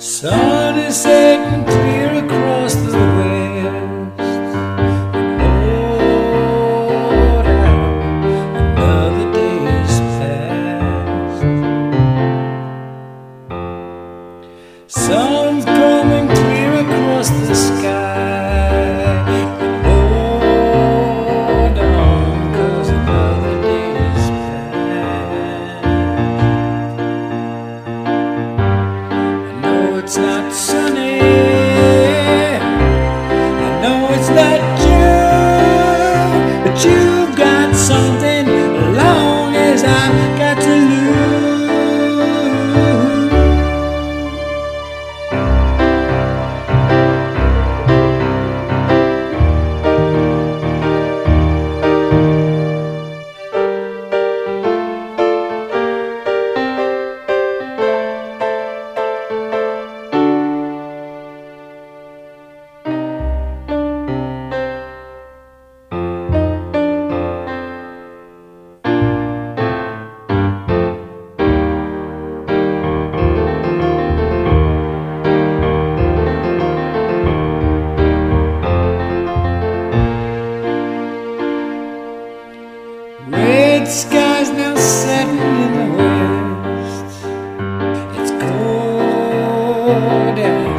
Sun is setting clear across the west. And another day is past. Sun's it's not sunny. Red skies now setting in the west. It's cold out.